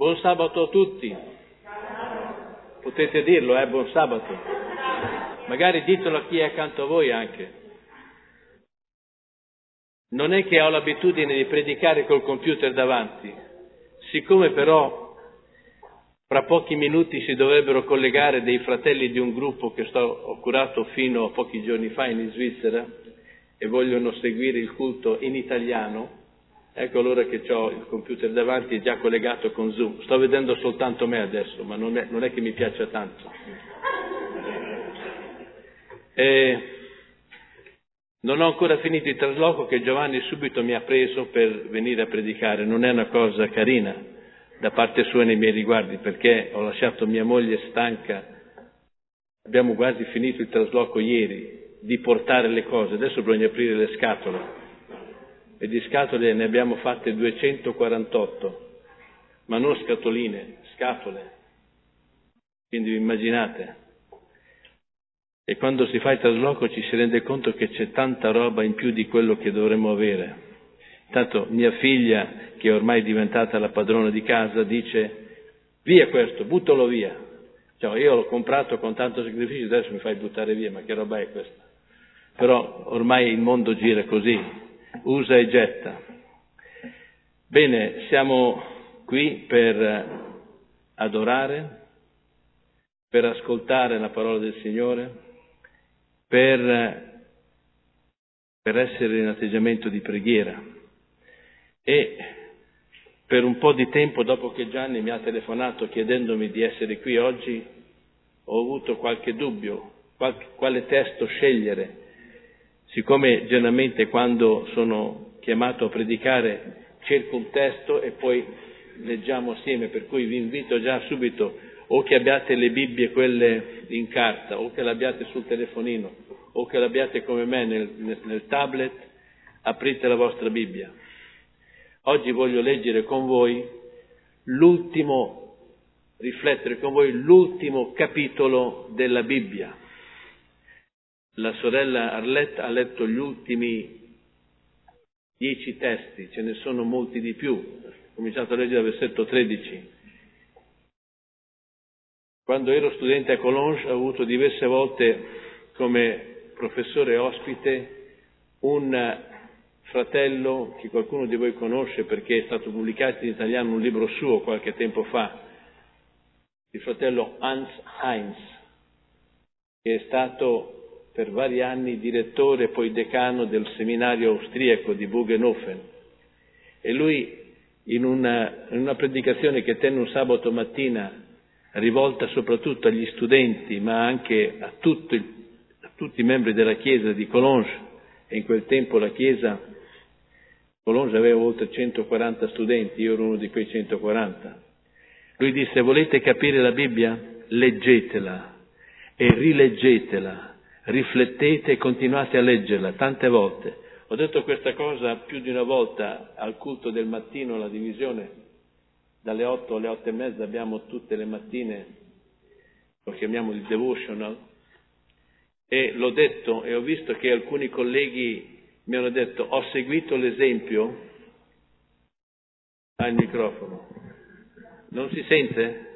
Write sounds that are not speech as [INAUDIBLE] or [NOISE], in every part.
Buon sabato a tutti. Potete dirlo, eh? Buon sabato. Magari ditelo a chi è accanto a voi anche. Non è che ho l'abitudine di predicare col computer davanti, siccome però fra pochi minuti si dovrebbero collegare dei fratelli di un gruppo che sto, ho curato fino a pochi giorni fa in Svizzera e vogliono seguire il culto in italiano. Ecco allora che ho il computer davanti già collegato con Zoom. Sto vedendo soltanto me adesso, ma non è, non è che mi piaccia tanto. E non ho ancora finito il trasloco che Giovanni subito mi ha preso per venire a predicare. Non è una cosa carina da parte sua nei miei riguardi, perché ho lasciato mia moglie stanca, abbiamo quasi finito il trasloco ieri, di portare le cose, adesso bisogna aprire le scatole. E di scatole ne abbiamo fatte 248, ma non scatoline, scatole. Quindi vi immaginate. E quando si fa il trasloco ci si rende conto che c'è tanta roba in più di quello che dovremmo avere. Tanto mia figlia, che ormai è diventata la padrona di casa, dice via questo, buttalo via. Cioè, io l'ho comprato con tanto sacrificio, adesso mi fai buttare via, ma che roba è questa? Però ormai il mondo gira così, usa e getta. Bene, siamo qui per adorare, per ascoltare la parola del Signore, per, per essere in atteggiamento di preghiera. E per un po' di tempo dopo che Gianni mi ha telefonato chiedendomi di essere qui oggi, ho avuto qualche dubbio, qualche, quale testo scegliere. Siccome generalmente quando sono chiamato a predicare cerco un testo e poi leggiamo assieme, per cui vi invito già subito o che abbiate le Bibbie quelle in carta, o che l'abbiate sul telefonino, o che l'abbiate come me nel, nel, tablet, aprite la vostra Bibbia. Oggi voglio leggere con voi l'ultimo, riflettere con voi l'ultimo capitolo della Bibbia. La sorella Arlette ha letto gli ultimi dieci testi, ce ne sono molti di più. Ho cominciato a leggere dal versetto 13. Quando ero studente a Collonges ho avuto diverse volte come professore ospite un fratello che qualcuno di voi conosce perché è stato pubblicato in italiano un libro suo qualche tempo fa, il fratello Hans Heinz, che è stato per vari anni direttore e poi decano del seminario austriaco di Bugenhofen. E lui in una, in una predicazione che tenne un sabato mattina, rivolta soprattutto agli studenti, ma anche a, tutto a tutti i membri della Chiesa di Collonges, e in quel tempo la Chiesa Bologna aveva oltre 140 studenti, io ero uno di quei 140. Lui disse, volete capire la Bibbia? Leggetela e rileggetela, riflettete e continuate a leggerla tante volte. Ho detto questa cosa più di una volta al culto del mattino, la divisione, dalle 8 alle 8 e mezza abbiamo tutte le mattine, lo chiamiamo il devotional, e l'ho detto e ho visto che alcuni colleghi mi hanno detto ho seguito l'esempio al microfono. Non si sente?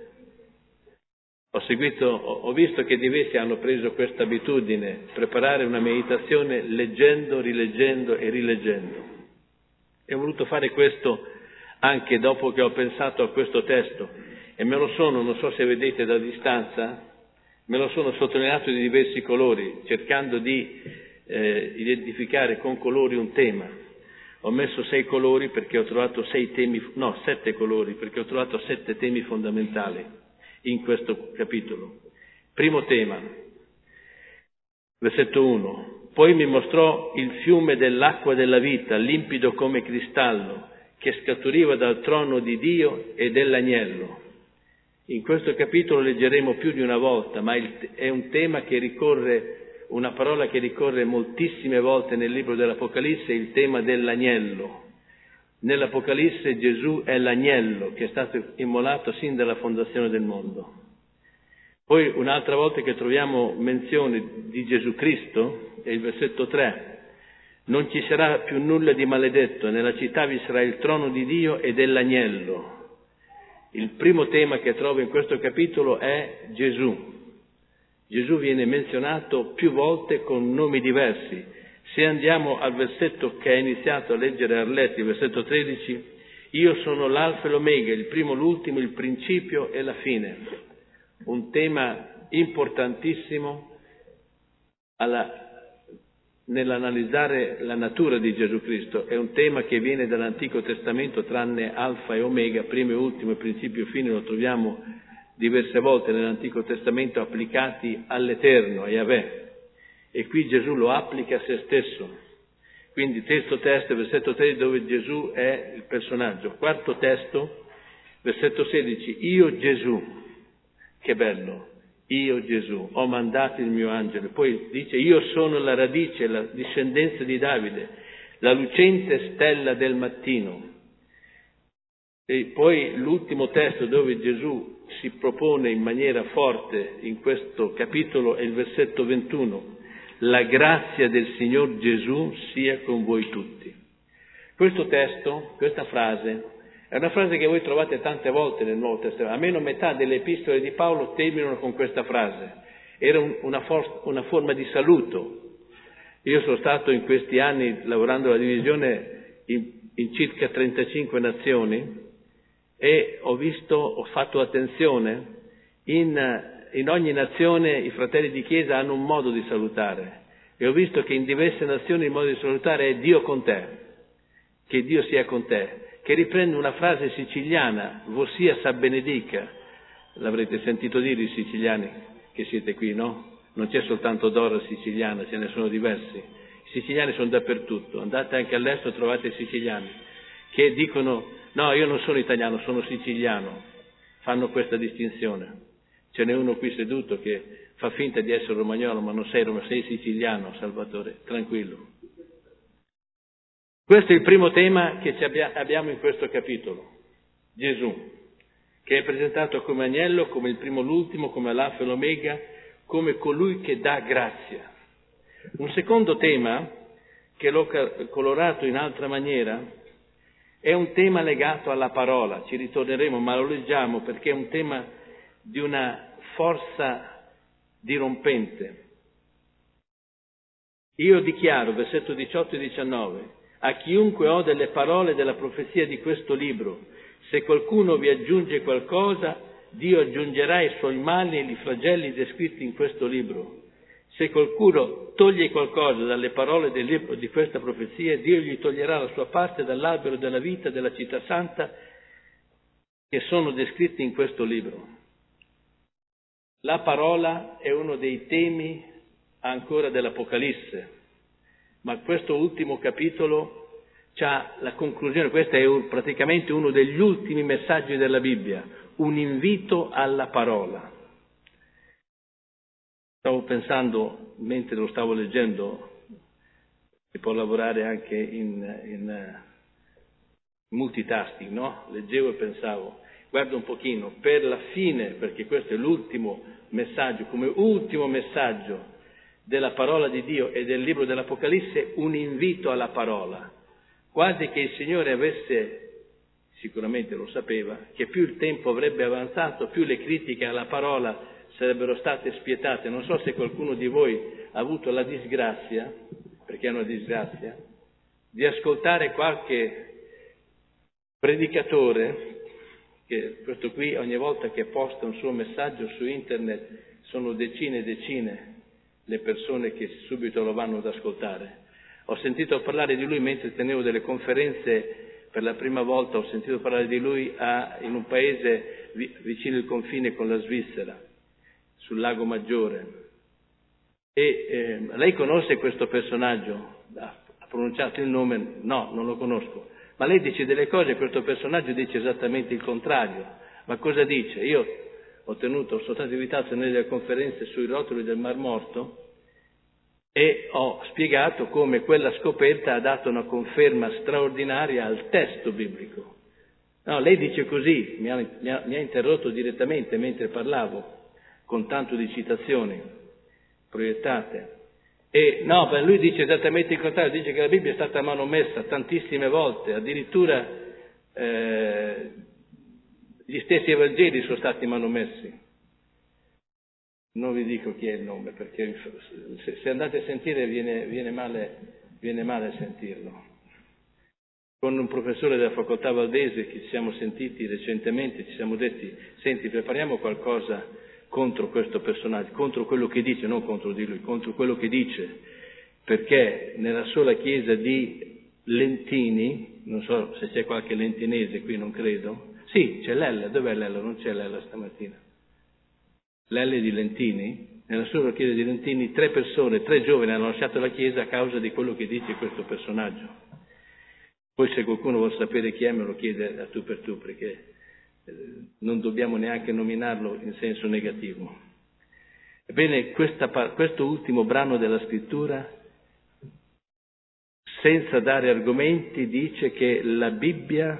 Ho, seguito, ho visto che diversi hanno preso questa abitudine, preparare una meditazione leggendo, rileggendo e rileggendo. E ho voluto fare questo anche dopo che ho pensato a questo testo e me lo sono, non so se vedete da distanza, me lo sono sottolineato di diversi colori, cercando di eh, identificare con colori un tema. Ho messo sei colori perché ho trovato sei temi, no, sette colori perché ho trovato sette temi fondamentali in questo capitolo. Primo tema, versetto 1. Poi mi mostrò il fiume dell'acqua della vita, limpido come cristallo, che scaturiva dal trono di Dio e dell'agnello. In questo capitolo leggeremo più di una volta, ma è un tema che ricorre una parola che ricorre moltissime volte nel libro dell'Apocalisse, il tema dell'agnello. Nell'Apocalisse Gesù è l'agnello che è stato immolato sin dalla fondazione del mondo. Poi un'altra volta che troviamo menzione di Gesù Cristo è il versetto 3. Non ci sarà più nulla di maledetto, nella città vi sarà il trono di Dio e dell'agnello. Il primo tema che trovo in questo capitolo è Gesù. Gesù viene menzionato più volte con nomi diversi. Se andiamo al versetto che ha iniziato a leggere Arletti, versetto 13, io sono l'alfa e l'omega, il primo, l'ultimo, il principio e la fine. Un tema importantissimo alla, nell'analizzare la natura di Gesù Cristo. È un tema che viene dall'Antico Testamento, tranne alfa e omega, primo e ultimo e principio e fine, lo troviamo diverse volte nell'Antico Testamento applicati all'Eterno, a Yahweh. E qui Gesù lo applica a se stesso. Quindi testo testo, versetto 3 dove Gesù è il personaggio. Quarto testo, versetto 16, io Gesù, che bello, io Gesù ho mandato il mio angelo. Poi dice io sono la radice, la discendenza di Davide, la lucente stella del mattino. E poi l'ultimo testo dove Gesù si propone in maniera forte in questo capitolo è il versetto 21. La grazia del Signor Gesù sia con voi tutti. Questo testo, questa frase, è una frase che voi trovate tante volte nel Nuovo Testamento. Almeno metà delle epistole di Paolo terminano con questa frase. Era un, una, for- una forma di saluto. Io sono stato in questi anni lavorando alla divisione in, in circa 35 nazioni e ho visto, ho fatto attenzione, in, in ogni nazione i fratelli di Chiesa hanno un modo di salutare e ho visto che in diverse nazioni il modo di salutare è Dio con te, che Dio sia con te che riprende una frase siciliana, vossia sa benedica. L'avrete sentito dire i siciliani che siete qui, no? Non c'è soltanto Dora siciliana, ce ne sono diversi. I siciliani sono dappertutto, andate anche all'estero e trovate siciliani che dicono no, io non sono italiano, sono siciliano. Fanno questa distinzione. Ce n'è uno qui seduto che fa finta di essere romagnolo, ma non sei, sei siciliano, Salvatore, tranquillo. Questo è il primo tema che abbiamo in questo capitolo, Gesù, che è presentato come agnello, come il primo, l'ultimo, come l'alfa e l'omega, come colui che dà grazia. Un secondo tema, che l'ho colorato in altra maniera, è un tema legato alla parola, ci ritorneremo, ma lo leggiamo perché è un tema di una forza dirompente. Io dichiaro, versetto 18 e 19, a chiunque ode le parole della profezia di questo libro. Se qualcuno vi aggiunge qualcosa, Dio aggiungerà i suoi mali e i flagelli descritti in questo libro. Se qualcuno toglie qualcosa dalle parole del libro di questa profezia, Dio gli toglierà la sua parte dall'albero della vita della città santa che sono descritti in questo libro. La parola è uno dei temi ancora dell'Apocalisse ma questo ultimo capitolo ha la conclusione, questo è un, praticamente uno degli ultimi messaggi della Bibbia, un invito alla parola. Stavo pensando, mentre lo stavo leggendo, si può lavorare anche in, in multitasking, no? Leggevo e pensavo, guarda un pochino, per la fine, perché questo è l'ultimo messaggio, come ultimo messaggio della parola di Dio e del libro dell'Apocalisse un invito alla parola, quasi che il Signore avesse, sicuramente lo sapeva, che più il tempo avrebbe avanzato, più le critiche alla parola sarebbero state spietate. Non so se qualcuno di voi ha avuto la disgrazia, perché è una disgrazia, di ascoltare qualche predicatore, che questo qui ogni volta che posta un suo messaggio su internet sono decine e decine le persone che subito lo vanno ad ascoltare. Ho sentito parlare di lui mentre tenevo delle conferenze, per la prima volta ho sentito parlare di lui a, in un paese vi, vicino al confine con la Svizzera, sul lago Maggiore. E eh, lei conosce questo personaggio? Ha pronunciato il nome? No, non lo conosco. Ma lei dice delle cose questo personaggio dice esattamente il contrario. Ma cosa dice? Io ho tenuto, sono stato invitato nelle conferenze sui rotoli del Mar Morto e ho spiegato come quella scoperta ha dato una conferma straordinaria al testo biblico. No, lei dice così, mi ha, mi, ha, mi ha, interrotto direttamente mentre parlavo, con tanto di citazioni proiettate. E no, lui dice esattamente il contrario, dice che la Bibbia è stata manomessa tantissime volte, addirittura eh, Gli stessi Evangeli sono stati manomessi. Non vi dico chi è il nome, perché se andate a sentire viene, viene, male, viene male sentirlo. Con un professore della facoltà Valdese che ci siamo sentiti recentemente, ci siamo detti, senti, prepariamo qualcosa contro questo personaggio, contro quello che dice, non contro di lui, contro quello che dice, perché nella sola chiesa di Lentini, non so se c'è qualche lentinese qui, non credo, sì, c'è Lella, dov'è Lella? Non c'è Lella stamattina. Lelle di Lentini, nella sola chiesa di Lentini, tre persone, tre giovani hanno lasciato la chiesa a causa di quello che dice questo personaggio. Poi se qualcuno vuole sapere chi è me lo chiede a tu per tu, perché non dobbiamo neanche nominarlo in senso negativo. Ebbene, questa, questo ultimo brano della scrittura, senza dare argomenti, dice che la Bibbia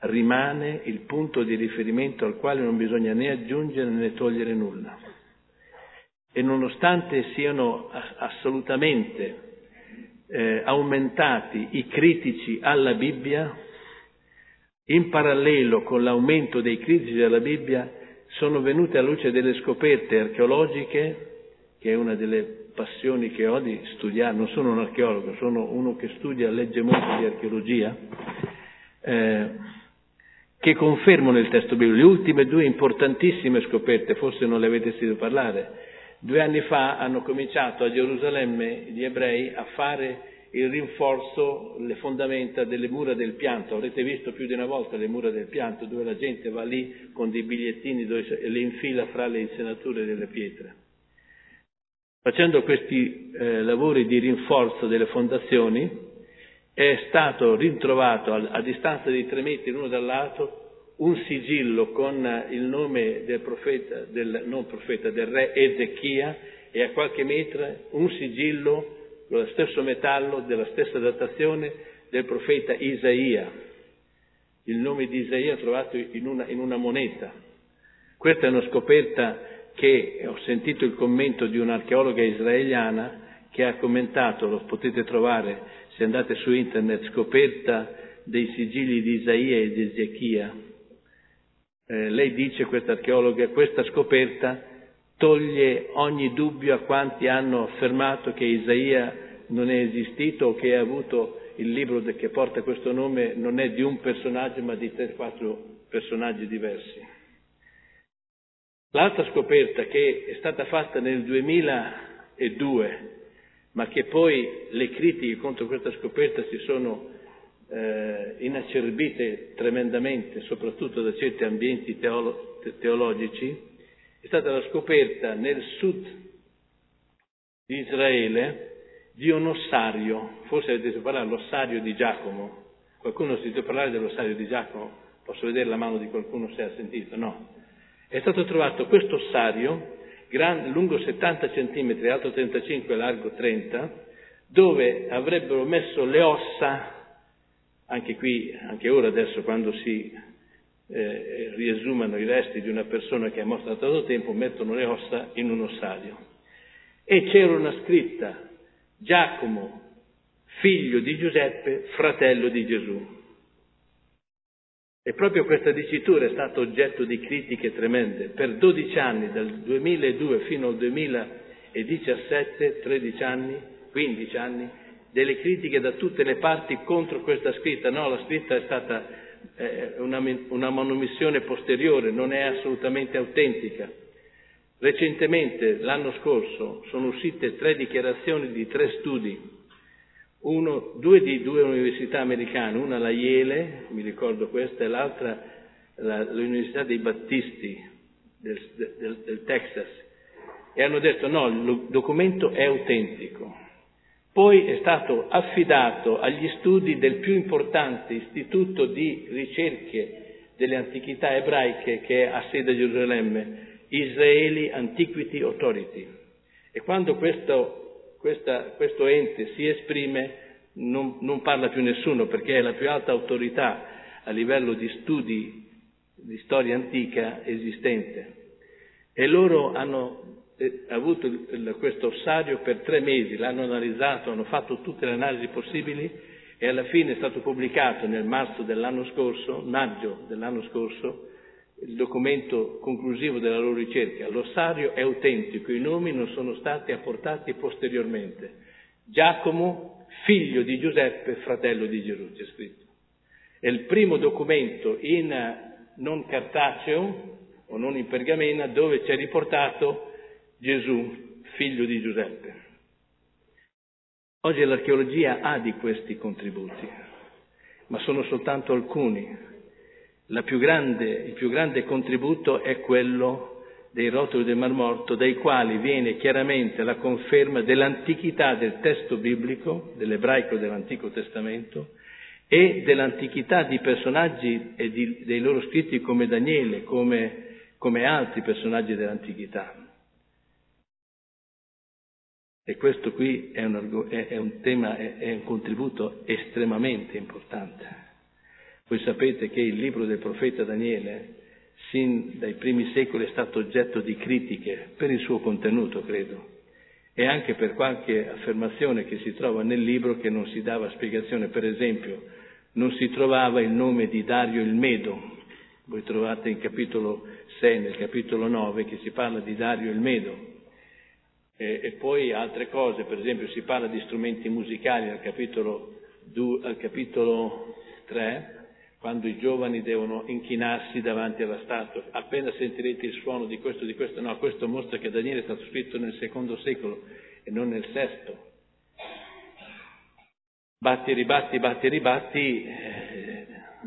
rimane il punto di riferimento al quale non bisogna né aggiungere né togliere nulla. E nonostante siano assolutamente eh, aumentati i critici alla Bibbia, in parallelo con l'aumento dei critici alla Bibbia sono venute alla luce delle scoperte archeologiche, che è una delle passioni che ho di studiare, non sono un archeologo, sono uno che studia, legge molto di archeologia, eh, che confermano il testo biblico. Le ultime due importantissime scoperte, forse non le avete sentito parlare, due anni fa hanno cominciato a Gerusalemme gli ebrei a fare il rinforzo, le fondamenta delle mura del pianto. Avrete visto più di una volta le mura del pianto dove la gente va lì con dei bigliettini e le infila fra le insenature delle pietre. Facendo questi eh, lavori di rinforzo delle fondazioni è stato ritrovato a, a distanza di tre metri l'uno dall'altro un sigillo con il nome del profeta, del, non profeta, del re Ezechia e a qualche metro un sigillo lo stesso metallo, della stessa datazione del profeta Isaia. Il nome di Isaia trovato in una, in una moneta. Questa è una scoperta che ho sentito il commento di un'archeologa israeliana che ha commentato, lo potete trovare se andate su internet, scoperta dei sigilli di Isaia e di Ezechia. Eh, lei dice, questa archeologa, questa scoperta toglie ogni dubbio a quanti hanno affermato che Isaia non è esistito o che ha avuto il libro che porta questo nome non è di un personaggio ma di tre o quattro personaggi diversi. L'altra scoperta che è stata fatta nel 2002, ma che poi le critiche contro questa scoperta si sono eh, inacerbite tremendamente, soprattutto da certi ambienti teolo- teologici, è stata la scoperta nel sud di Israele di un ossario, forse avete sentito parlare dell'ossario di Giacomo, qualcuno ha sentito parlare dell'ossario di Giacomo, posso vedere la mano di qualcuno se ha sentito, no. È stato trovato questo ossario, lungo 70 cm, alto 35, largo 30, dove avrebbero messo le ossa, anche qui, anche ora adesso quando si eh, riesumano i resti di una persona che è morta da tanto tempo, mettono le ossa in un ossario. E c'era una scritta Giacomo, figlio di Giuseppe, fratello di Gesù. E proprio questa dicitura è stata oggetto di critiche tremende. Per 12 anni, dal 2002 fino al 2017, 13 anni, 15 anni, delle critiche da tutte le parti contro questa scritta. No, la scritta è stata una, una manomissione posteriore, non è assolutamente autentica. Recentemente, l'anno scorso, sono uscite tre dichiarazioni di tre studi, uno, due di due università americane, una la Yale, mi ricordo questa, e l'altra la, l'Università dei Battisti del, del, del Texas, e hanno detto no, il documento è autentico. Poi è stato affidato agli studi del più importante istituto di ricerche delle antichità ebraiche che è a sede a Gerusalemme, Israeli Antiquity Authority. E quando questo, questa, questo ente si esprime non, non, parla più nessuno perché è la più alta autorità a livello di studi di storia antica esistente. E loro hanno eh, avuto il, questo ossario per tre mesi, l'hanno analizzato, hanno fatto tutte le analisi possibili e alla fine è stato pubblicato nel marzo dell'anno scorso, maggio dell'anno scorso, il documento conclusivo della loro ricerca. L'ossario è autentico, i nomi non sono stati apportati posteriormente. Giacomo, figlio di Giuseppe, fratello di Gesù, c'è scritto. È il primo documento in non cartaceo o non in pergamena dove c'è riportato Gesù, figlio di Giuseppe. Oggi l'archeologia ha di questi contributi, ma sono soltanto alcuni più grande, il più grande contributo è quello dei rotoli del Mar Morto, dai quali viene chiaramente la conferma dell'antichità del testo biblico, dell'ebraico dell'Antico Testamento, e dell'antichità di personaggi e di, dei loro scritti come Daniele, come, come altri personaggi dell'antichità. E questo qui è un, è un tema, è, un contributo estremamente importante. Voi sapete che il libro del profeta Daniele, sin dai primi secoli, è stato oggetto di critiche per il suo contenuto, credo, e anche per qualche affermazione che si trova nel libro che non si dava spiegazione. Per esempio, non si trovava il nome di Dario il Medo. Voi trovate in capitolo 6, nel capitolo 9, che si parla di Dario il Medo. E, e poi altre cose, per esempio si parla di strumenti musicali al capitolo, al capitolo 3, quando i giovani devono inchinarsi davanti alla statua. Appena sentirete il suono di questo, di questo, no, questo mostra che Daniele è stato scritto nel secondo secolo e non nel sesto. Batti ribatti, batti ribatti, eh,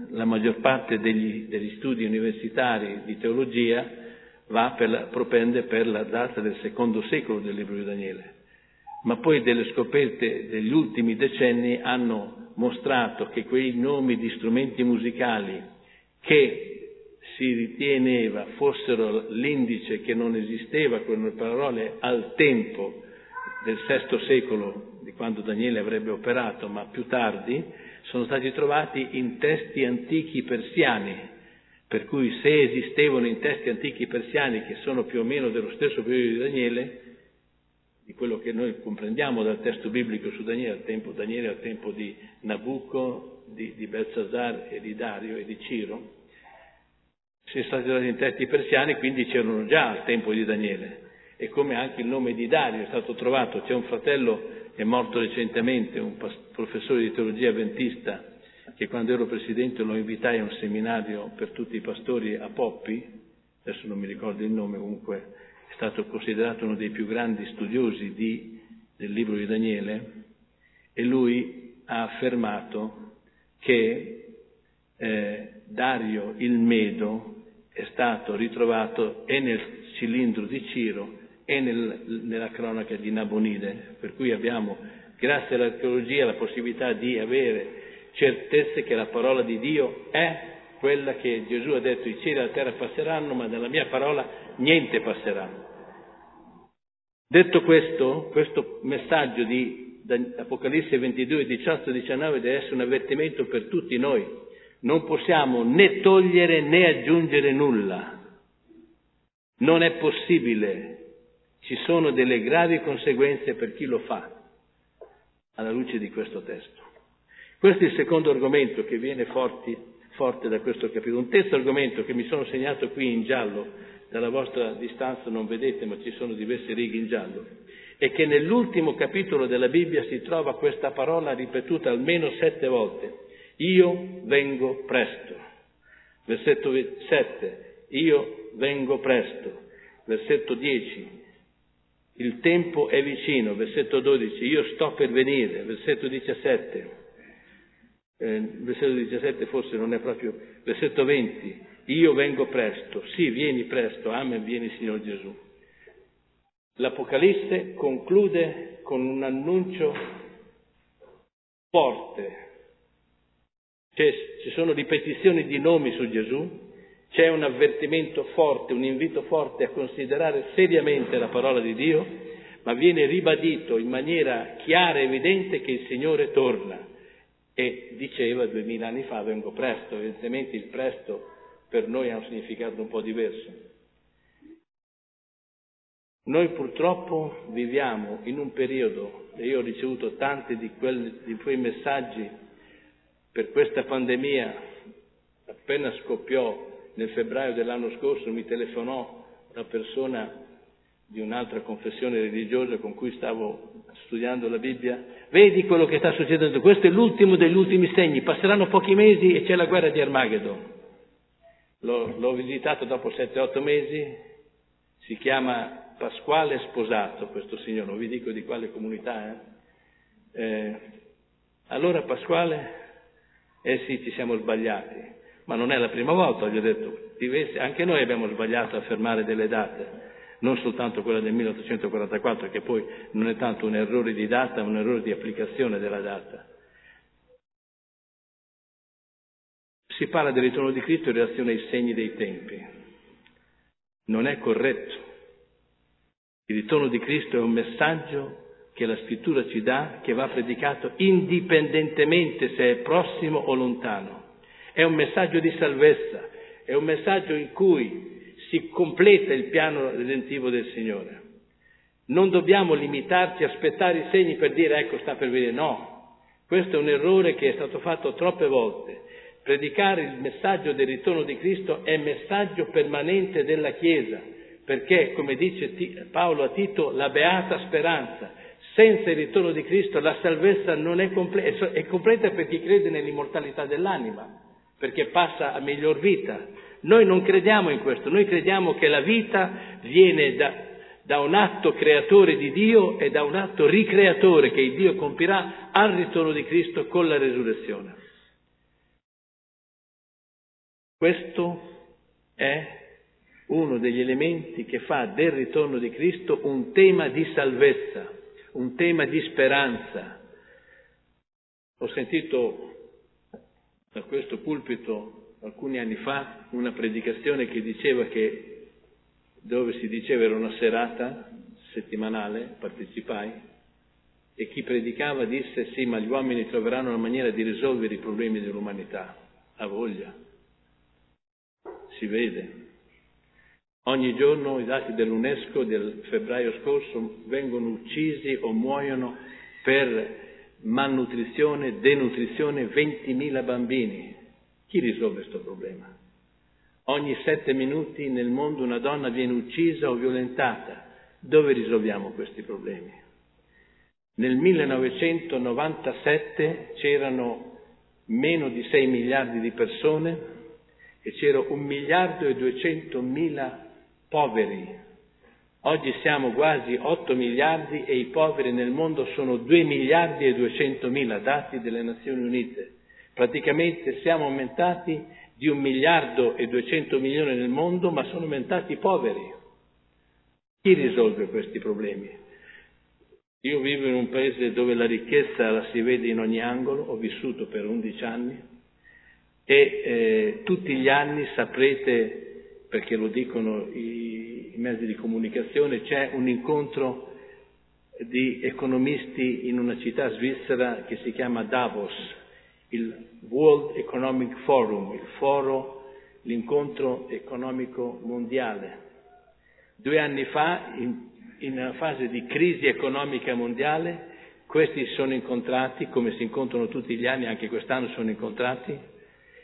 la maggior parte degli, degli, studi universitari di teologia va per la, propende per la data del secondo secolo del libro di Daniele. Ma poi delle scoperte degli ultimi decenni hanno mostrato che quei nomi di strumenti musicali che si riteneva fossero l'indice che non esisteva quelle parole al tempo del VI secolo, di quando Daniele avrebbe operato, ma più tardi, sono stati trovati in testi antichi persiani, per cui se esistevano in testi antichi persiani che sono più o meno dello stesso periodo di Daniele, di quello che noi comprendiamo dal testo biblico su Daniele, al tempo, Daniele al tempo di Nabucco, di, di Belsasar e di Dario e di Ciro, sono stati dati in testi persiani, quindi c'erano già al tempo di Daniele. E come anche il nome di Dario è stato trovato, c'è un fratello che è morto recentemente, un professore di teologia avventista, che quando ero presidente lo invitai a un seminario per tutti i pastori a Poppi, adesso non mi ricordo il nome, comunque stato considerato uno dei più grandi studiosi di, del libro di Daniele e lui ha affermato che eh, Dario il Medo è stato ritrovato e nel cilindro di Ciro e nel, nella cronaca di Nabonide, per cui abbiamo, grazie all'archeologia, la possibilità di avere certezze che la parola di Dio è quella che Gesù ha detto i cieli e la terra passeranno, ma nella mia parola niente passerà. Detto questo, questo messaggio di Apocalisse 22, 18 e 19 deve essere un avvertimento per tutti noi. Non possiamo né togliere né aggiungere nulla. Non è possibile. Ci sono delle gravi conseguenze per chi lo fa, alla luce di questo testo. Questo è il secondo argomento che viene forti, forte da questo capitolo. Un terzo argomento che mi sono segnato qui in giallo dalla vostra distanza non vedete, ma ci sono diverse righe in giallo, è che nell'ultimo capitolo della Bibbia si trova questa parola ripetuta almeno sette volte. Io vengo presto. Versetto 7. Io vengo presto. Versetto 10. Il tempo è vicino. Versetto 12. Io sto per venire. Versetto 17. Eh, versetto 17 forse non è proprio. Versetto 20 io vengo presto, sì, vieni presto, amen, vieni Signore Gesù. L'Apocalisse conclude con un annuncio forte. C'è, ci sono ripetizioni di nomi su Gesù, c'è un avvertimento forte, un invito forte a considerare seriamente la parola di Dio, ma viene ribadito in maniera chiara e evidente che il Signore torna e diceva duemila anni fa vengo presto, evidentemente il presto per noi ha un significato un po' diverso. Noi purtroppo viviamo in un periodo, e io ho ricevuto tanti di, quelli, di quei messaggi per questa pandemia, appena scoppiò nel febbraio dell'anno scorso mi telefonò una persona di un'altra confessione religiosa con cui stavo studiando la Bibbia, vedi quello che sta succedendo, questo è l'ultimo degli ultimi segni, passeranno pochi mesi e c'è la guerra di Armageddon. L'ho, l'ho visitato dopo 7-8 mesi, si chiama Pasquale Sposato questo signore, non vi dico di quale comunità. Eh? Eh, allora Pasquale, eh sì, ci siamo sbagliati, ma non è la prima volta, gli ho detto, anche noi abbiamo sbagliato a fermare delle date non soltanto quella del 1844, che poi non è tanto un errore di data, ma un errore di applicazione della data. Si parla del ritorno di Cristo in relazione ai segni dei tempi. Non è corretto. Il ritorno di Cristo è un messaggio che la scrittura ci dà, che va predicato indipendentemente se è prossimo o lontano. È un messaggio di salvezza, è un messaggio in cui si completa il piano redentivo del Signore. Non dobbiamo limitarci a aspettare i segni per dire ecco sta per venire, no. Questo è un errore che è stato fatto troppe volte. Predicare il messaggio del ritorno di Cristo è messaggio permanente della Chiesa, perché, come dice Paolo a Tito, la beata speranza. Senza il ritorno di Cristo la salvezza non è completa, è completa per chi crede nell'immortalità dell'anima, perché passa a miglior vita, noi non crediamo in questo, noi crediamo che la vita viene da, da un atto creatore di Dio e da un atto ricreatore che Dio compirà al ritorno di Cristo con la resurrezione. Questo è uno degli elementi che fa del ritorno di Cristo un tema di salvezza, un tema di speranza. Ho sentito da questo pulpito alcuni anni fa una predicazione che diceva che dove si diceva era una serata settimanale, partecipai, e chi predicava disse sì, ma gli uomini troveranno una maniera di risolvere i problemi dell'umanità. Ha voglia. Si vede. Ogni giorno i dati dell'UNESCO del febbraio scorso vengono uccisi o muoiono per malnutrizione, denutrizione 20.000 bambini. Chi risolve questo problema? Ogni sette minuti nel mondo una donna viene uccisa o violentata. Dove risolviamo questi problemi? Nel 1997 c'erano meno di 6 miliardi di persone e c'era un miliardo e 200 mila poveri. Oggi siamo quasi 8 miliardi e i poveri nel mondo sono 2 miliardi e 200 mila, dati delle Nazioni Unite. Praticamente siamo aumentati di un miliardo e duecento milioni nel mondo, ma sono aumentati i poveri. Chi risolve questi problemi? Io vivo in un paese dove la ricchezza la si vede in ogni angolo, ho vissuto per undici anni e eh, tutti gli anni saprete, perché lo dicono i, i mezzi di comunicazione, c'è un incontro di economisti in una città svizzera che si chiama Davos, il World Economic Forum, il foro, l'incontro economico mondiale. Due anni fa, in, in una fase di crisi economica mondiale, questi si sono incontrati, come si incontrano tutti gli anni, anche quest'anno sono incontrati,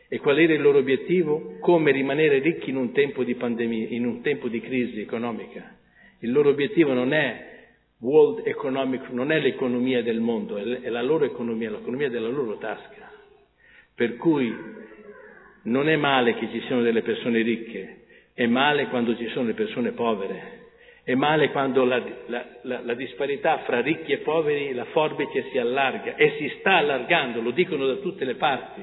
e qual era il loro obiettivo? Come rimanere ricchi in un tempo di pandemia, in un tempo di crisi economica. Il loro obiettivo non è World Economic, non è l'economia del mondo, è la loro economia, l'economia della loro tasca. Per cui non è male che ci siano delle persone ricche, è male quando ci sono le persone povere, è male quando la, la, la, la, disparità fra ricchi e poveri, la forbice si allarga e si sta allargando, lo dicono da tutte le parti.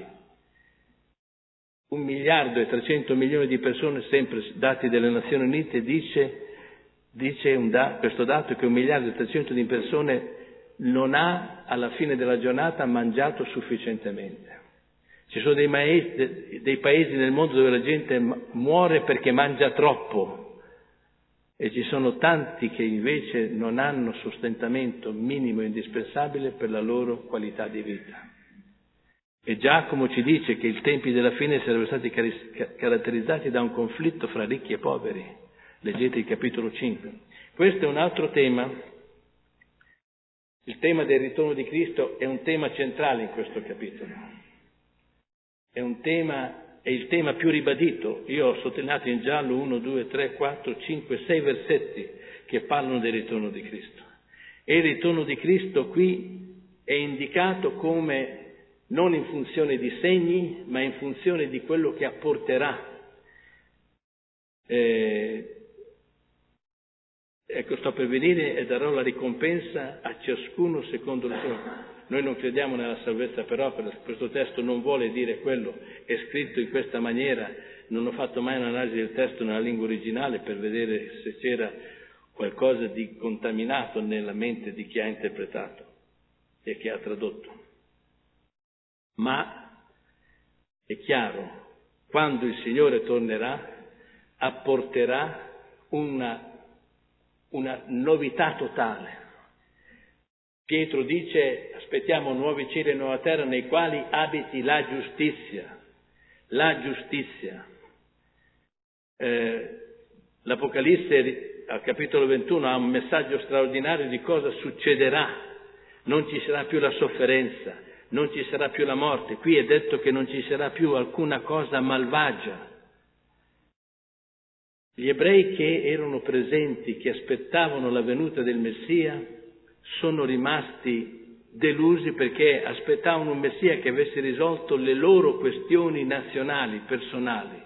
Un miliardo e trecento milioni di persone, sempre dati dalle Nazioni Unite, dice, dice da, questo dato che un miliardo e trecento di persone non ha alla fine della giornata mangiato sufficientemente. Ci sono dei, maestri, dei paesi nel mondo dove la gente muore perché mangia troppo e ci sono tanti che invece non hanno sostentamento minimo e indispensabile per la loro qualità di vita. E Giacomo ci dice che i tempi della fine sarebbero stati caratterizzati da un conflitto fra ricchi e poveri. Leggete il capitolo 5. Questo è un altro tema. Il tema del ritorno di Cristo è un tema centrale in questo capitolo. È tema è il tema più ribadito. Io ho sottolineato in giallo 1, 2, 3, 4, 5, 6 versetti che parlano del ritorno di Cristo. E il ritorno di Cristo qui è indicato come non in funzione di segni, ma in funzione di quello che apporterà. Eh, ecco, sto per venire e darò la ricompensa a ciascuno secondo il suo. Noi non crediamo nella salvezza per opera, questo testo non vuole dire quello, è scritto in questa maniera, non ho fatto mai un'analisi del testo nella lingua originale per vedere se c'era qualcosa di contaminato nella mente di chi ha interpretato e chi ha tradotto. Ma è chiaro, quando il Signore tornerà, apporterà una, una novità totale. Pietro dice aspettiamo nuovi cieli e nuova terra nei quali abiti la giustizia, la giustizia. Eh, L'Apocalisse al capitolo 21 ha un messaggio straordinario di cosa succederà. Non ci sarà più la sofferenza, non ci sarà più la morte. Qui è detto che non ci sarà più alcuna cosa malvagia. Gli ebrei che erano presenti, che aspettavano la venuta del Messia, sono rimasti delusi perché aspettavano un Messia che avesse risolto le loro questioni nazionali, personali,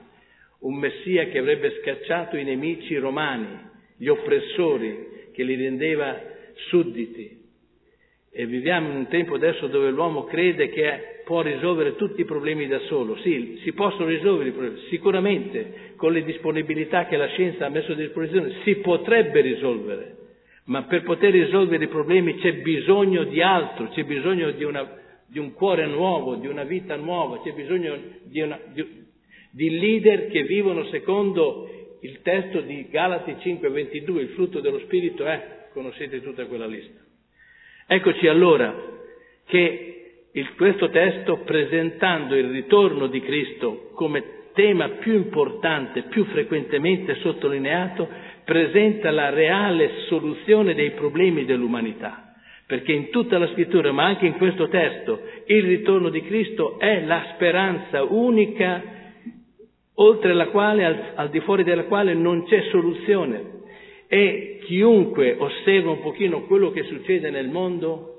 un Messia che avrebbe scacciato i nemici romani, gli oppressori, che li rendeva sudditi. E viviamo in un tempo adesso dove l'uomo crede che può risolvere tutti i problemi da solo. Sì, si possono risolvere i problemi, sicuramente con le disponibilità che la scienza ha messo a disposizione si potrebbe risolvere ma per poter risolvere i problemi c'è bisogno di altro, c'è bisogno di, una, di un cuore nuovo, di una vita nuova, c'è bisogno di, una, di, di leader che vivono secondo il testo di Galati 5:22, il frutto dello Spirito è, conoscete tutta quella lista. Eccoci allora che il, questo testo, presentando il ritorno di Cristo come tema più importante, più frequentemente sottolineato, presenta la reale soluzione dei problemi dell'umanità. Perché in tutta la scrittura, ma anche in questo testo, il ritorno di Cristo è la speranza unica oltre la quale, al, al di fuori della quale non c'è soluzione. E chiunque osserva un pochino quello che succede nel mondo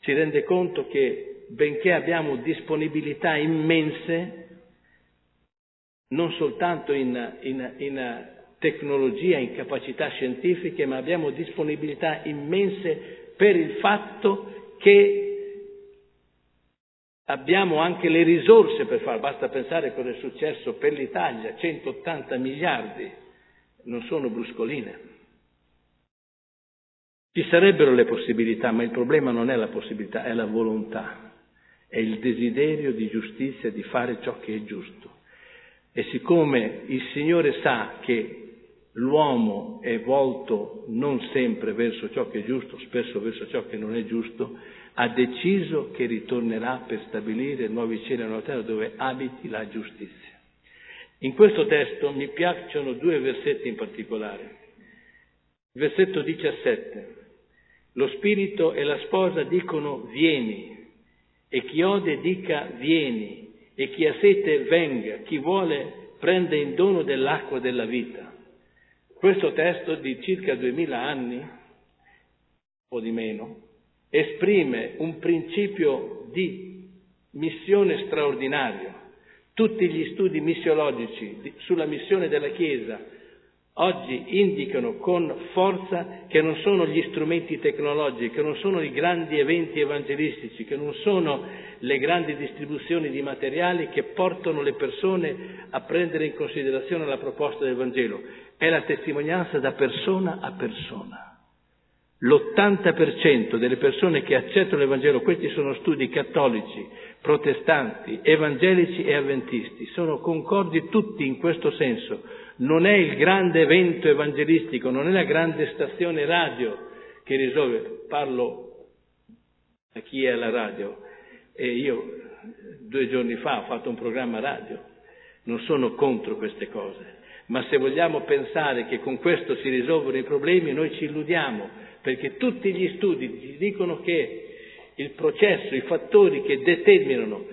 si rende conto che benché abbiamo disponibilità immense, non soltanto in, in, in tecnologia, in capacità scientifiche, ma abbiamo disponibilità immense per il fatto che abbiamo anche le risorse per farlo. Basta pensare cosa è successo per l'Italia, 180 miliardi, non sono bruscoline. Ci sarebbero le possibilità, ma il problema non è la possibilità, è la volontà, è il desiderio di giustizia, di fare ciò che è giusto. E siccome il Signore sa che l'uomo è volto non sempre verso ciò che è giusto, spesso verso ciò che non è giusto, ha deciso che ritornerà per stabilire nuovi cieli e nuova terra dove abiti la giustizia. In questo testo mi piacciono due versetti in particolare. Versetto 17. Lo spirito e la sposa dicono vieni, e chi ode dica vieni, e chi ha sete venga, chi vuole prende in dono dell'acqua della vita. Questo testo di circa duemila anni, o di meno, esprime un principio di missione straordinario. Tutti gli studi missiologici sulla missione della Chiesa oggi indicano con forza che non sono gli strumenti tecnologici, che non sono i grandi eventi evangelistici, che non sono le grandi distribuzioni di materiali che portano le persone a prendere in considerazione la proposta del Vangelo è la testimonianza da persona a persona. L'80% delle persone che accettano l'Evangelo, questi sono studi cattolici, protestanti, evangelici e avventisti, sono concordi tutti in questo senso. Non è il grande evento evangelistico, non è la grande stazione radio che risolve. Parlo a chi è alla radio e io due giorni fa ho fatto un programma radio, non sono contro queste cose, ma se vogliamo pensare che con questo si risolvono i problemi, noi ci illudiamo, perché tutti gli studi ci dicono che il processo, i fattori che determinano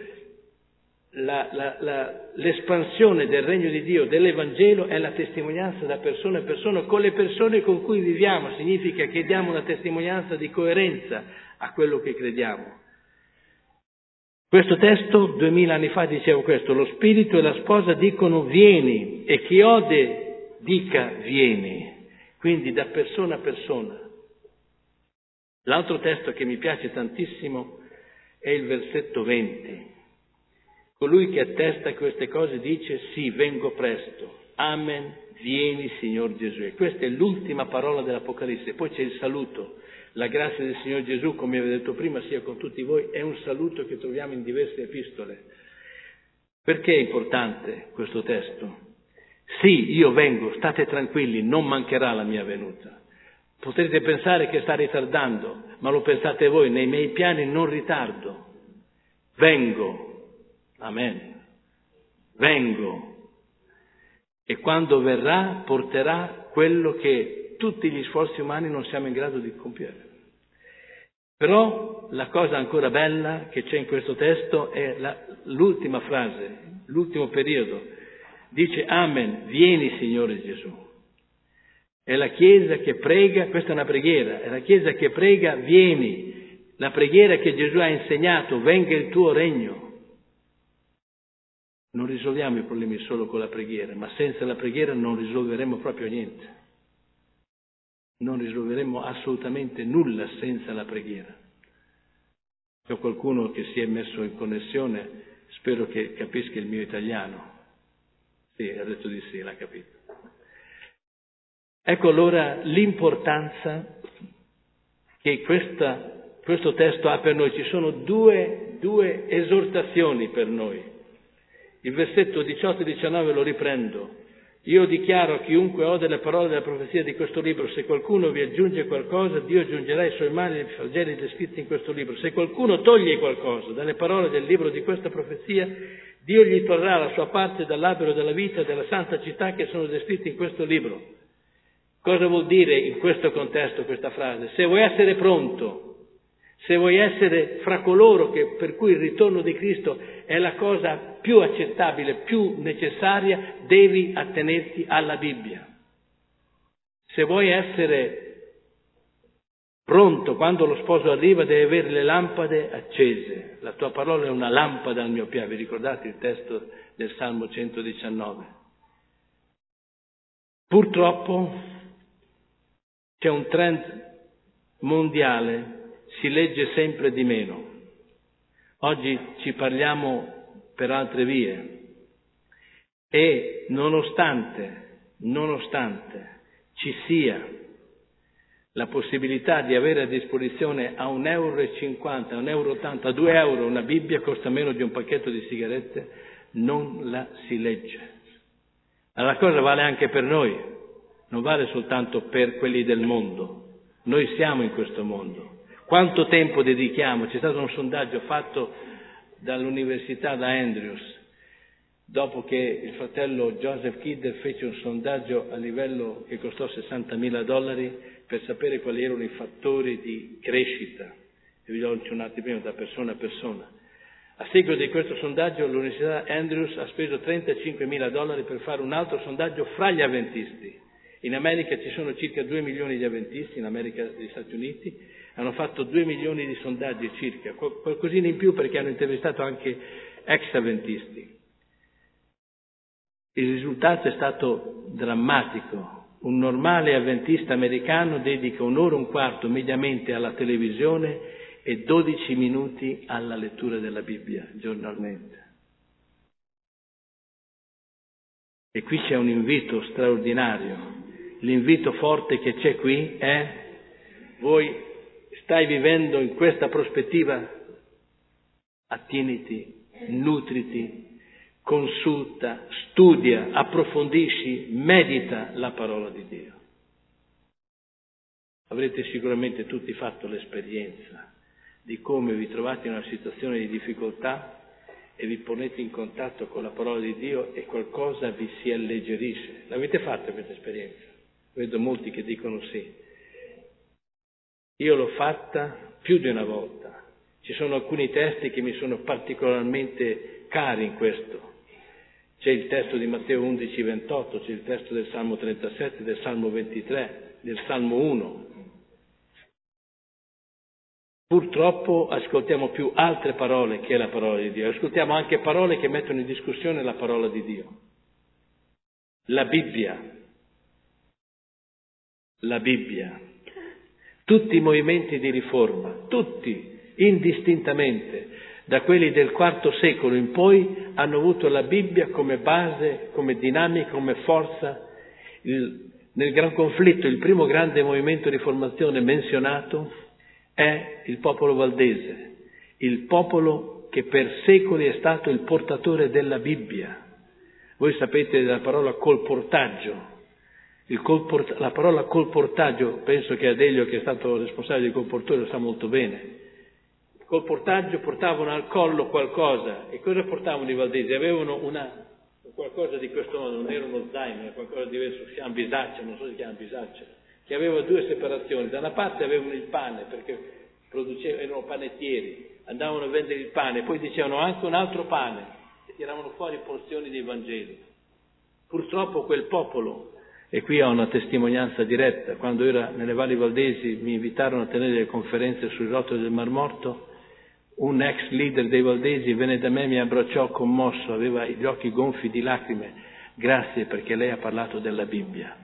la, la, la, l'espansione del regno di Dio, dell'Evangelo, è la testimonianza da persona a persona con le persone con cui viviamo. Significa che diamo una testimonianza di coerenza a quello che crediamo. Questo testo, duemila anni fa, diceva questo, lo spirito e la sposa dicono vieni e chi ode dica vieni, quindi da persona a persona. L'altro testo che mi piace tantissimo è il versetto 20. Colui che attesta queste cose dice sì, vengo presto. Amen, vieni Signor Gesù. E questa è l'ultima parola dell'Apocalisse. Poi c'è il saluto. La grazia del Signor Gesù, come vi ho detto prima, sia con tutti voi. È un saluto che troviamo in diverse epistole. Perché è importante questo testo? Sì, io vengo, state tranquilli, non mancherà la mia venuta. Potrete pensare che sta ritardando, ma lo pensate voi, nei miei piani non ritardo. Vengo. Amen. Vengo. E quando verrà porterà quello che tutti gli sforzi umani non siamo in grado di compiere. Però la cosa ancora bella che c'è in questo testo è la, l'ultima frase, l'ultimo periodo. Dice Amen, vieni Signore Gesù. È la Chiesa che prega, questa è una preghiera, è la Chiesa che prega, vieni, la preghiera che Gesù ha insegnato, venga il tuo regno. Non risolviamo i problemi solo con la preghiera, ma senza la preghiera non risolveremo proprio niente. Non risolveremo assolutamente nulla senza la preghiera. C'è qualcuno che si è messo in connessione, spero che capisca il mio italiano. Sì, ha detto di sì, l'ha capito. Ecco allora l'importanza che questa, questo testo ha per noi. Ci sono due, due esortazioni per noi. Il versetto 18 e 19 lo riprendo. Io dichiaro a chiunque ode le parole della profezia di questo libro, se qualcuno vi aggiunge qualcosa, Dio aggiungerà i suoi mali i flagelli descritti in questo libro. Se qualcuno toglie qualcosa dalle parole del libro di questa profezia, Dio gli torrà la sua parte dall'albero della vita della santa città che sono descritti in questo libro. Cosa vuol dire in questo contesto questa frase? Se vuoi essere pronto, se vuoi essere fra coloro che, per cui il ritorno di Cristo è la cosa più accettabile, più necessaria, devi attenerti alla Bibbia. Se vuoi essere pronto quando lo sposo arriva, devi avere le lampade accese. La tua parola è una lampada al mio piede. Vi ricordate il testo del Salmo 119? Purtroppo c'è un trend mondiale, si legge sempre di meno. Oggi ci parliamo per altre vie e nonostante, nonostante ci sia la possibilità di avere a disposizione a 1,50 euro, a 1,80 euro, a 2 euro una Bibbia costa meno di un pacchetto di sigarette, non la si legge. Ma la cosa vale anche per noi non vale soltanto per quelli del mondo. Noi siamo in questo mondo. Quanto tempo dedichiamo? C'è stato un sondaggio fatto dall'Università da Andrews, dopo che il fratello Joseph Kidder fece un sondaggio a livello che costò 60 mila dollari per sapere quali erano i fattori di crescita. E vi ho un attimo da persona a persona. A seguito di questo sondaggio l'Università Andrews ha speso 35 mila dollari per fare un altro sondaggio fra gli avventisti. In America ci sono circa 2 milioni di avventisti, in America degli Stati Uniti, hanno fatto 2 milioni di sondaggi circa, qualcosina in più perché hanno intervistato anche ex avventisti. Il risultato è stato drammatico. Un normale avventista americano dedica un'ora e un quarto mediamente alla televisione e 12 minuti alla lettura della Bibbia giornalmente. E qui c'è un invito straordinario L'invito forte che c'è qui è voi stai vivendo in questa prospettiva, attieniti, nutriti, consulta, studia, approfondisci, medita la parola di Dio. Avrete sicuramente tutti fatto l'esperienza di come vi trovate in una situazione di difficoltà e vi ponete in contatto con la parola di Dio e qualcosa vi si alleggerisce. L'avete fatta questa esperienza? Vedo molti che dicono sì. Io l'ho fatta più di una volta. Ci sono alcuni testi che mi sono particolarmente cari in questo. C'è il testo di Matteo 11, 28, c'è il testo del Salmo 37, del Salmo 23, del Salmo 1. Purtroppo ascoltiamo più altre parole che la parola di Dio, ascoltiamo anche parole che mettono in discussione la parola di Dio. La Bibbia, la Bibbia, tutti i movimenti di riforma, tutti, indistintamente, da quelli del IV secolo in poi, hanno avuto la Bibbia come base, come dinamica, come forza. Il, nel gran conflitto, il primo grande movimento di riformazione menzionato è il popolo valdese, il popolo che per secoli è stato il portatore della Bibbia. Voi sapete la parola colportaggio. Colport- la parola colportaggio, penso che Adelio, che è stato responsabile di colportore, lo sa molto bene. Col portaggio portavano al collo qualcosa. E cosa portavano i valdesi? Avevano una, qualcosa di questo modo, non era uno zaino, era qualcosa di diverso, si chiama bisaccia, non so se si chiama bisaccia che aveva due separazioni. Da una parte avevano il pane, perché erano panettieri, andavano a vendere il pane, poi dicevano anche un altro pane, e tiravano fuori porzioni dei Vangeli. Purtroppo quel popolo, e qui ho una testimonianza diretta, quando era nelle Valli Valdesi mi invitarono a tenere delle conferenze sui rotoli del Mar Morto, un ex leader dei Valdesi venne da me e mi abbracciò commosso, aveva gli occhi gonfi di lacrime, grazie perché lei ha parlato della Bibbia.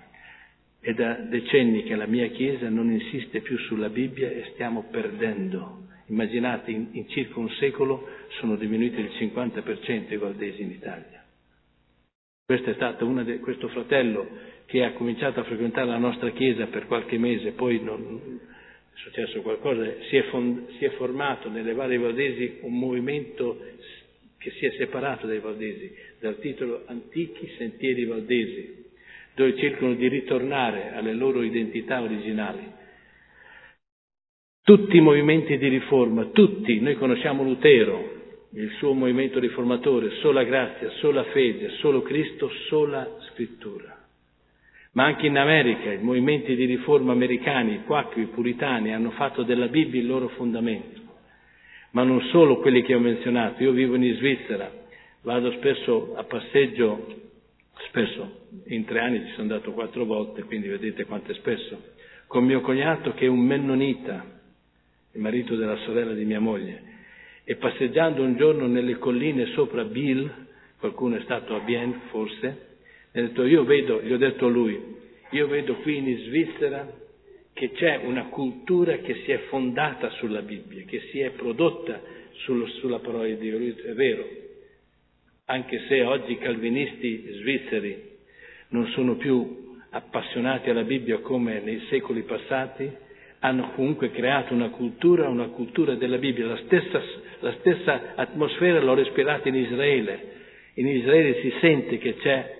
È da decenni che la mia Chiesa non insiste più sulla Bibbia e stiamo perdendo. Immaginate, in, in circa un secolo sono diminuiti il 50% i valdesi in Italia. Questo è stato una de, questo fratello che ha cominciato a frequentare la nostra Chiesa per qualche mese, poi non, è successo qualcosa, si è, fond, si è formato nelle varie valdesi un movimento che si è separato dai valdesi, dal titolo Antichi Sentieri Valdesi, dove cercano di ritornare alle loro identità originali. Tutti i movimenti di riforma, tutti, noi conosciamo Lutero, il suo movimento riformatore, sola grazia, sola fede, solo Cristo, sola scrittura. Ma anche in America i movimenti di riforma americani, i quacchi, i puritani, hanno fatto della Bibbia il loro fondamento. Ma non solo quelli che ho menzionato, io vivo in Svizzera, vado spesso a passeggio spesso, in tre anni ci sono andato quattro volte, quindi vedete quanto è spesso, con mio cognato che è un mennonita, il marito della sorella di mia moglie, e passeggiando un giorno nelle colline sopra Bill, qualcuno è stato a Bien forse, ha detto io vedo, gli ho detto a lui, io vedo qui in Svizzera che c'è una cultura che si è fondata sulla Bibbia, che si è prodotta sullo, sulla parola di Dio, è vero, anche se oggi i calvinisti svizzeri non sono più appassionati alla Bibbia come nei secoli passati, hanno comunque creato una cultura, una cultura della Bibbia. La stessa, la stessa atmosfera l'ho respirata in Israele. In Israele si sente che c'è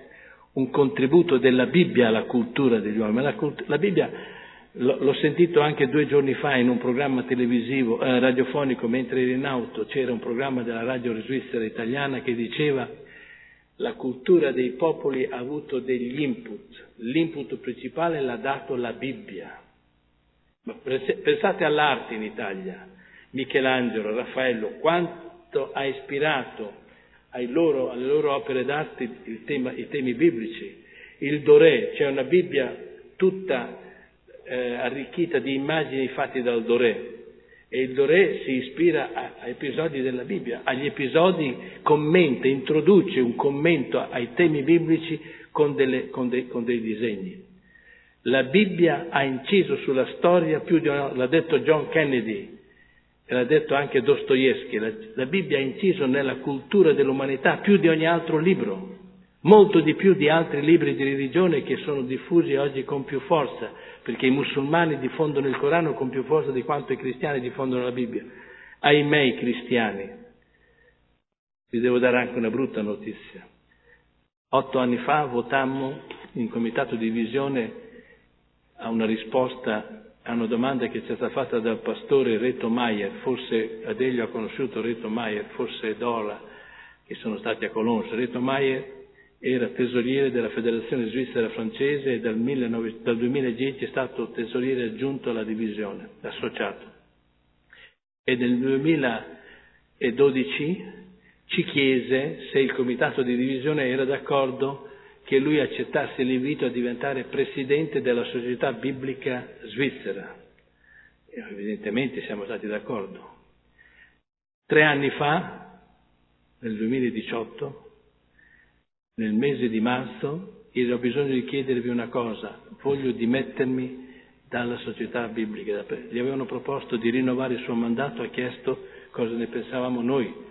un contributo della Bibbia alla cultura degli uomini. La, la Bibbia L'ho sentito anche due giorni fa in un programma televisivo, eh, radiofonico, mentre ero in auto, c'era un programma della radio svizzera italiana che diceva la cultura dei popoli ha avuto degli input, l'input principale l'ha dato la Bibbia. Ma pensate all'arte in Italia, Michelangelo, Raffaello, quanto ha ispirato loro, alle loro opere d'arte tema, i temi biblici. Il Doré, c'è una Bibbia tutta eh, arricchita di immagini fatte dal Doré. E il Doré si ispira a, episodi della Bibbia, agli episodi commenta, introduce un commento ai temi biblici con, delle, con, de, con dei disegni. La Bibbia ha inciso sulla storia più di una, l'ha detto John Kennedy, e l'ha detto anche Dostoevsky, la, la Bibbia ha inciso nella cultura dell'umanità più di ogni altro libro molto di più di altri libri di religione che sono diffusi oggi con più forza, perché i musulmani diffondono il Corano con più forza di quanto i cristiani diffondono la Bibbia. Ahimè i cristiani. Vi devo dare anche una brutta notizia. Otto anni fa votammo in comitato di visione a una risposta a una domanda che ci è stata fatta dal pastore Reto Maier, forse Adelio ha conosciuto Reto Maier, forse Dola, che sono stati a Colonso. Reto Maier era tesoriere della Federazione Svizzera Francese e dal, 19, dal 2010 è stato tesoriere aggiunto alla divisione, associato. E nel 2012 ci chiese se il comitato di divisione era d'accordo che lui accettasse l'invito a diventare presidente della società biblica svizzera. E evidentemente siamo stati d'accordo. Tre anni fa, nel 2018, nel mese di marzo, io ho bisogno di chiedervi una cosa, voglio dimettermi dalla società biblica. Gli avevano proposto di rinnovare il suo mandato, ha chiesto cosa ne pensavamo noi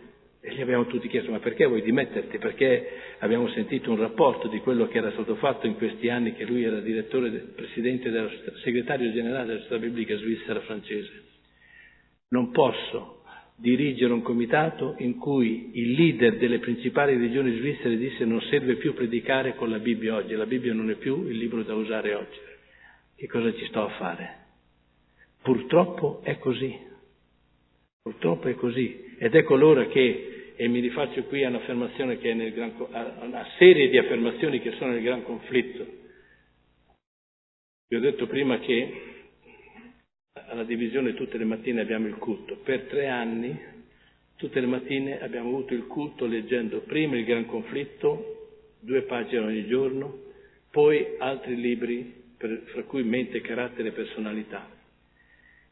e gli abbiamo tutti chiesto, ma perché vuoi dimetterti? Perché abbiamo sentito un rapporto di quello che era stato fatto in questi anni che lui era direttore, presidente, della, segretario generale della Società Biblica Svizzera francese. Non posso dirigere un comitato in cui il leader delle principali regioni svizzere disse non serve più predicare con la Bibbia oggi, la Bibbia non è più il libro da usare oggi. Che cosa ci sto a fare? Purtroppo è così. Purtroppo è così. Ed ecco l'ora che e mi rifaccio qui a gran, a una serie di affermazioni che sono nel gran conflitto. Vi ho detto prima che alla divisione tutte le mattine abbiamo il culto. Per tre anni, tutte le mattine abbiamo avuto il culto leggendo prima il gran conflitto, due pagine ogni giorno, poi altri libri, per, fra cui mente, carattere e personalità.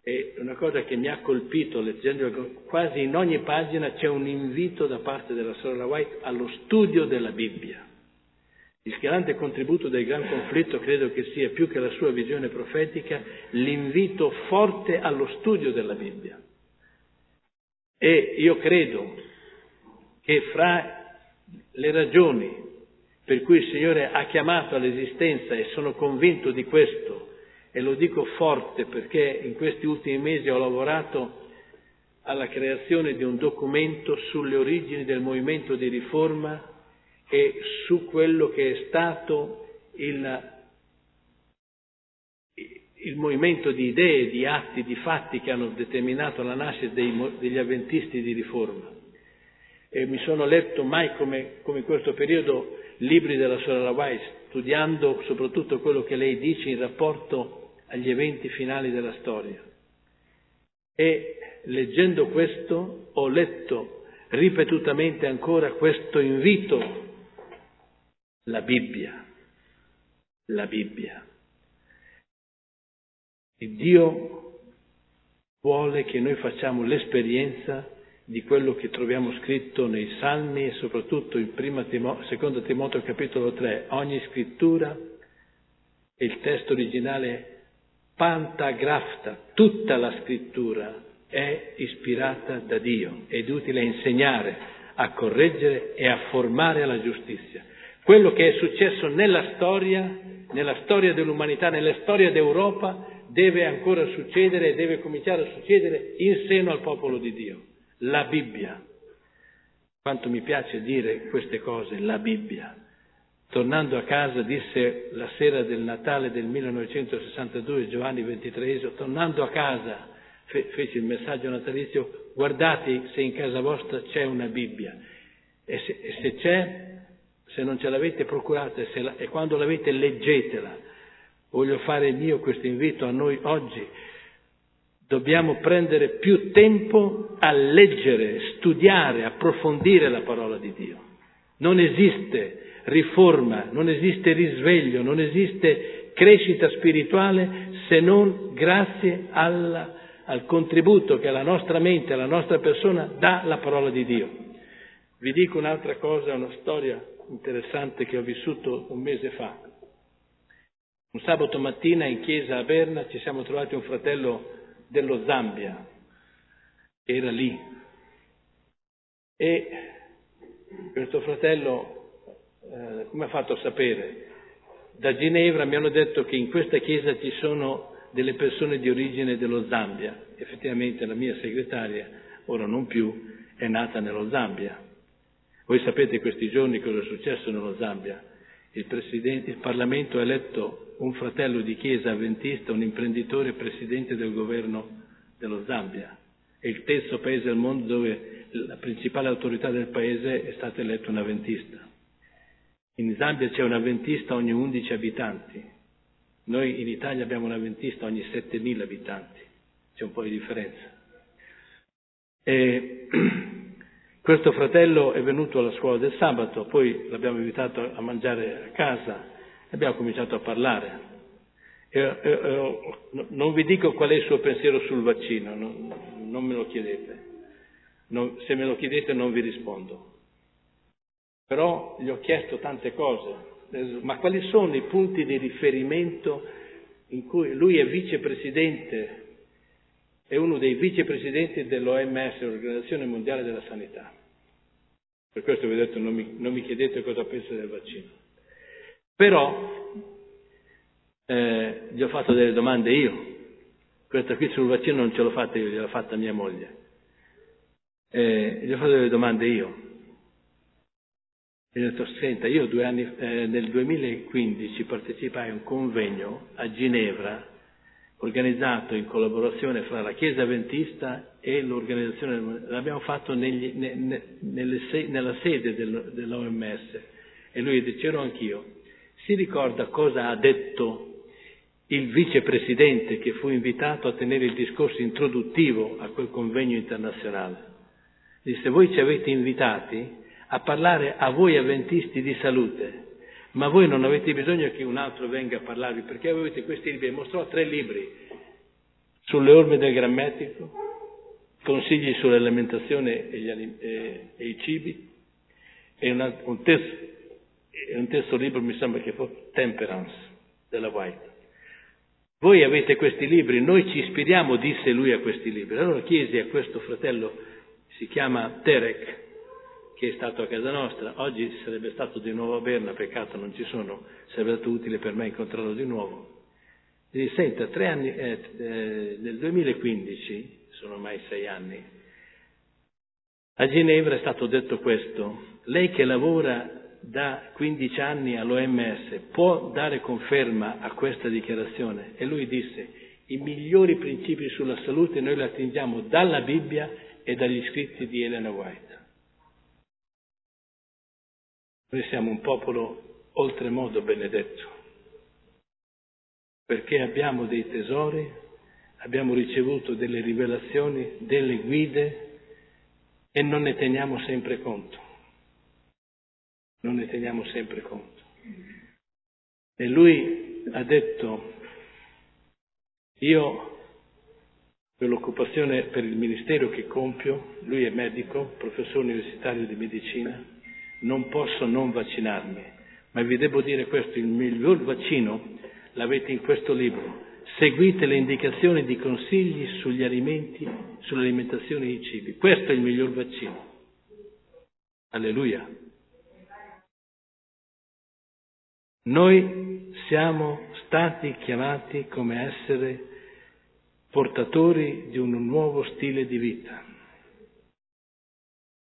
E una cosa che mi ha colpito leggendo, quasi in ogni pagina c'è un invito da parte della sorella White allo studio della Bibbia. Il grande contributo del gran conflitto credo che sia più che la sua visione profetica l'invito forte allo studio della Bibbia. E io credo che fra le ragioni per cui il Signore ha chiamato all'esistenza, e sono convinto di questo, e lo dico forte perché in questi ultimi mesi ho lavorato alla creazione di un documento sulle origini del movimento di riforma e su quello che è stato il, il movimento di idee, di atti, di fatti che hanno determinato la nascita dei, degli avventisti di riforma. E mi sono letto mai come, come in questo periodo libri della sorella Weiss, studiando soprattutto quello che lei dice in rapporto agli eventi finali della storia. E leggendo questo ho letto ripetutamente ancora questo invito, la Bibbia, la Bibbia. E Dio vuole che noi facciamo l'esperienza di quello che troviamo scritto nei Salmi e soprattutto in Timo, secondo Timoteo capitolo 3. Ogni scrittura, il testo originale pantagrafta, tutta la scrittura è ispirata da Dio ed utile a insegnare, a correggere e a formare alla giustizia. Quello che è successo nella storia, nella storia dell'umanità, nella storia d'Europa, deve ancora succedere e deve cominciare a succedere in seno al popolo di Dio. La Bibbia. Quanto mi piace dire queste cose, la Bibbia. Tornando a casa disse la sera del Natale del 1962 Giovanni XXIII, tornando a casa fe- fece il messaggio natalizio, guardate se in casa vostra c'è una Bibbia e se, e se c'è, se non ce l'avete procurata e, la, e quando l'avete leggetela. Voglio fare mio questo invito a noi oggi. Dobbiamo prendere più tempo a leggere, studiare, approfondire la parola di Dio. Non esiste riforma, non esiste risveglio, non esiste crescita spirituale se non grazie alla, al contributo che la nostra mente, la nostra persona dà alla parola di Dio. Vi dico un'altra cosa, una storia interessante che ho vissuto un mese fa. Un sabato mattina in chiesa a Berna ci siamo trovati un fratello dello Zambia, che era lì. E questo fratello eh, come ha fatto a sapere? Da Ginevra mi hanno detto che in questa chiesa ci sono delle persone di origine dello Zambia. Effettivamente la mia segretaria, ora non più, è nata nello Zambia. Voi sapete questi giorni cosa è successo nello Zambia? Il, il Parlamento ha eletto un fratello di chiesa avventista, un imprenditore presidente del governo dello Zambia. È il terzo paese al mondo dove la principale autorità del paese è stata eletta un avventista. In Zambia c'è un avventista ogni 11 abitanti, noi in Italia abbiamo un avventista ogni 7.000 abitanti, c'è un po' di differenza. E [CLEARS THROAT] Questo fratello è venuto alla scuola del sabato, poi l'abbiamo invitato a mangiare a casa e abbiamo cominciato a parlare. E, e, e, non vi dico qual è il suo pensiero sul vaccino, non, non me lo chiedete. Non, se me lo chiedete non vi rispondo. Però gli ho chiesto tante cose, ma quali sono i punti di riferimento in cui lui è vicepresidente è uno dei vicepresidenti dell'OMS, l'Organizzazione Mondiale della Sanità. Per questo vi ho detto non mi, non mi chiedete cosa pensa del vaccino. Però eh, gli ho fatto delle domande io. Questa qui sul vaccino non ce l'ho fatta io, gliel'ha fatta mia moglie. Eh, gli ho fatto delle domande io. E ho detto, senta, io anni, eh, nel 2015 partecipai a un convegno a Ginevra organizzato in collaborazione fra la Chiesa Adventista e l'organizzazione, l'abbiamo fatto negli, ne, ne, se, nella sede del, dell'OMS e lui dice c'ero anch'io. Si ricorda cosa ha detto il vicepresidente che fu invitato a tenere il discorso introduttivo a quel convegno internazionale? Disse voi ci avete invitati a parlare a voi avventisti di salute, ma voi non avete bisogno che un altro venga a parlarvi perché avete questi libri. Mostrò tre libri sulle orme del grammatico, consigli sull'alimentazione e, alim- e, e i cibi, e un, un, testo, un terzo libro mi sembra che fosse Temperance della White. Voi avete questi libri, noi ci ispiriamo, disse lui, a questi libri. Allora chiesi a questo fratello, si chiama Terek, che è stato a casa nostra, oggi sarebbe stato di nuovo a Berna, peccato non ci sono, sarebbe stato utile per me incontrarlo di nuovo. Dice, senta, tre anni, eh, eh, nel 2015, sono ormai sei anni, a Ginevra è stato detto questo, lei che lavora da 15 anni all'OMS può dare conferma a questa dichiarazione? E lui disse, i migliori principi sulla salute noi li attingiamo dalla Bibbia e dagli scritti di Elena White. Noi siamo un popolo oltremodo benedetto, perché abbiamo dei tesori, abbiamo ricevuto delle rivelazioni, delle guide e non ne teniamo sempre conto. Non ne teniamo sempre conto. E lui ha detto, io per l'occupazione, per il ministero che compio, lui è medico, professore universitario di medicina, non posso non vaccinarmi, ma vi devo dire questo, il miglior vaccino l'avete in questo libro. Seguite le indicazioni di consigli sugli alimenti, sull'alimentazione dei cibi. Questo è il miglior vaccino. Alleluia. Noi siamo stati chiamati come essere portatori di un nuovo stile di vita.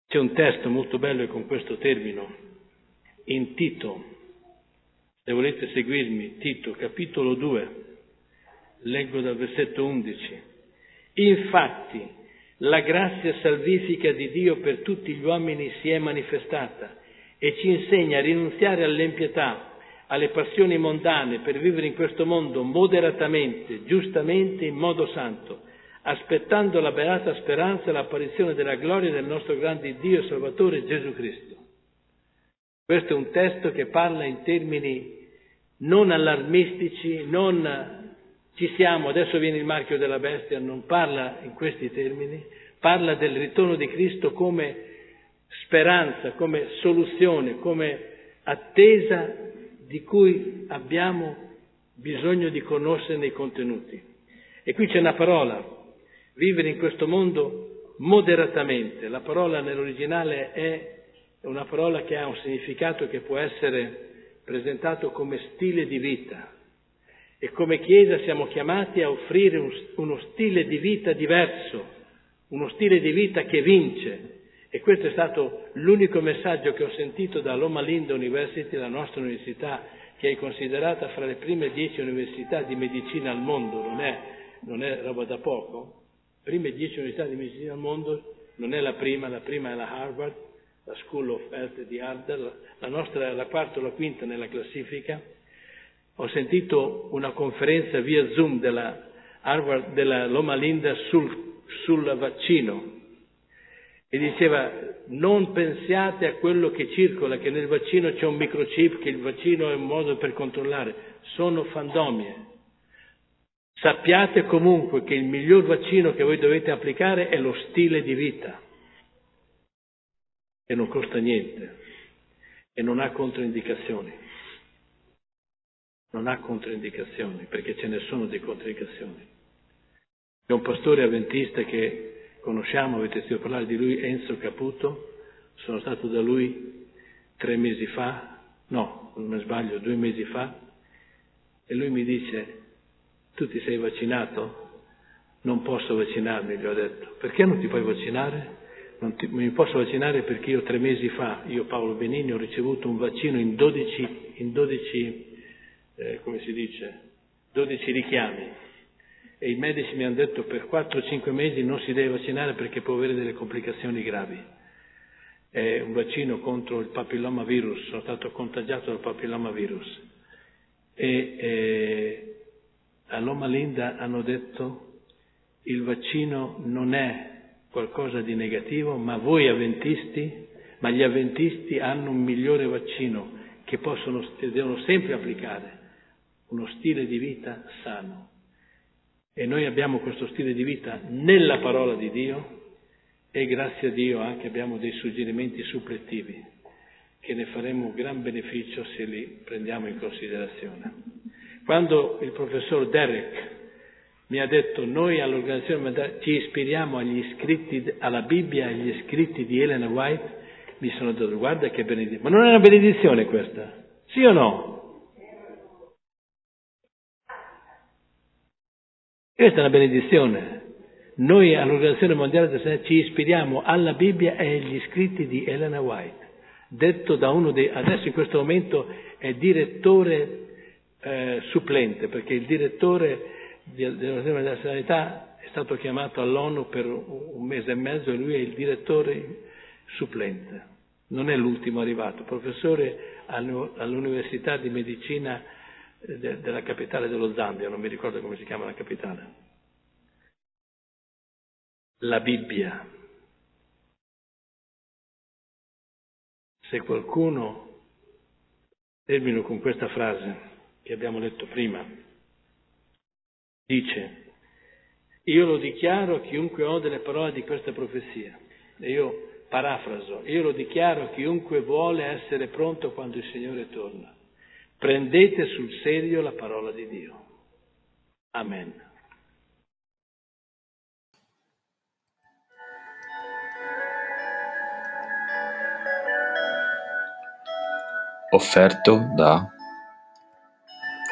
C'è un testo molto bello e con questo termino, in Tito, se volete seguirmi, Tito, capitolo 2, leggo dal versetto 11. Infatti, la grazia salvifica di Dio per tutti gli uomini si è manifestata e ci insegna a rinunziare all'empietà, alle passioni mondane per vivere in questo mondo moderatamente, giustamente, in modo santo aspettando la beata speranza e l'apparizione della gloria del nostro grande Dio e Salvatore Gesù Cristo. Questo è un testo che parla in termini non allarmistici, non ci siamo, adesso viene il marchio della bestia, non parla in questi termini, parla del ritorno di Cristo come speranza, come soluzione, come attesa di cui abbiamo bisogno di conoscere i contenuti. E qui c'è una parola, vivere in questo mondo moderatamente. La parola nell'originale è una parola che ha un significato che può essere presentato come stile di vita. E come Chiesa siamo chiamati a offrire un, uno stile di vita diverso, uno stile di vita che vince. E questo è stato l'unico messaggio che ho sentito da Loma Linda University, la nostra università, che è considerata fra le prime dieci università di medicina al mondo, non è, non è roba da poco prime dieci università di medicina al mondo, non è la prima, la prima è la Harvard, la School of Health di Harvard, la nostra è la quarta o la quinta nella classifica. Ho sentito una conferenza via Zoom della, Harvard, della Loma Linda sul, sul vaccino e diceva non pensiate a quello che circola, che nel vaccino c'è un microchip, che il vaccino è un modo per controllare, sono fandomie. Sappiate comunque che il miglior vaccino che voi dovete applicare è lo stile di vita e non costa niente e non ha controindicazioni. Non ha controindicazioni perché ce ne sono di controindicazioni. C'è un pastore avventista che conosciamo, avete sentito parlare di lui, Enzo Caputo, sono stato da lui tre mesi fa, no, non mi sbaglio, due mesi fa, e lui mi dice, tu ti sei vaccinato? Non posso vaccinarmi, gli ho detto. Perché non ti puoi vaccinare? Non ti, mi posso vaccinare perché io tre mesi fa, io Paolo Benini, ho ricevuto un vaccino in 12, in 12 eh, come si dice, 12 richiami e i medici mi hanno detto per 4-5 mesi non si deve vaccinare perché può avere delle complicazioni gravi. È un vaccino contro il papillomavirus, sono stato contagiato dal papillomavirus. E eh, a Loma Linda hanno detto il vaccino non è qualcosa di negativo, ma voi avventisti, ma gli avventisti hanno un migliore vaccino che possono, devono sempre applicare, uno stile di vita sano. E noi abbiamo questo stile di vita nella parola di Dio e grazie a Dio anche abbiamo dei suggerimenti suppletivi che ne faremo un gran beneficio se li prendiamo in considerazione. Quando il professor Derek mi ha detto noi all'organizzazione mondiale ci ispiriamo agli scritti, alla Bibbia agli scritti di Elena White, mi sono detto guarda che benedizione, ma non è una benedizione questa, sì o no? Questa è una benedizione. Noi all'Organizzazione Mondiale della Sanità ci ispiriamo alla Bibbia e agli scritti di Elena White, detto da uno dei, adesso in questo momento è direttore eh, supplente, perché il direttore dell'Organizzazione della Sanità è stato chiamato all'ONU per un mese e mezzo e lui è il direttore supplente, non è l'ultimo arrivato, professore all'Università di Medicina de, della capitale dello Zambia, non mi ricordo come si chiama la capitale. La Bibbia. Se qualcuno, termino con questa frase che abbiamo letto prima, dice, io lo dichiaro a chiunque ode le parole di questa profezia, e io parafraso, io lo dichiaro a chiunque vuole essere pronto quando il Signore torna. Prendete sul serio la parola di Dio. Amen. Offerto da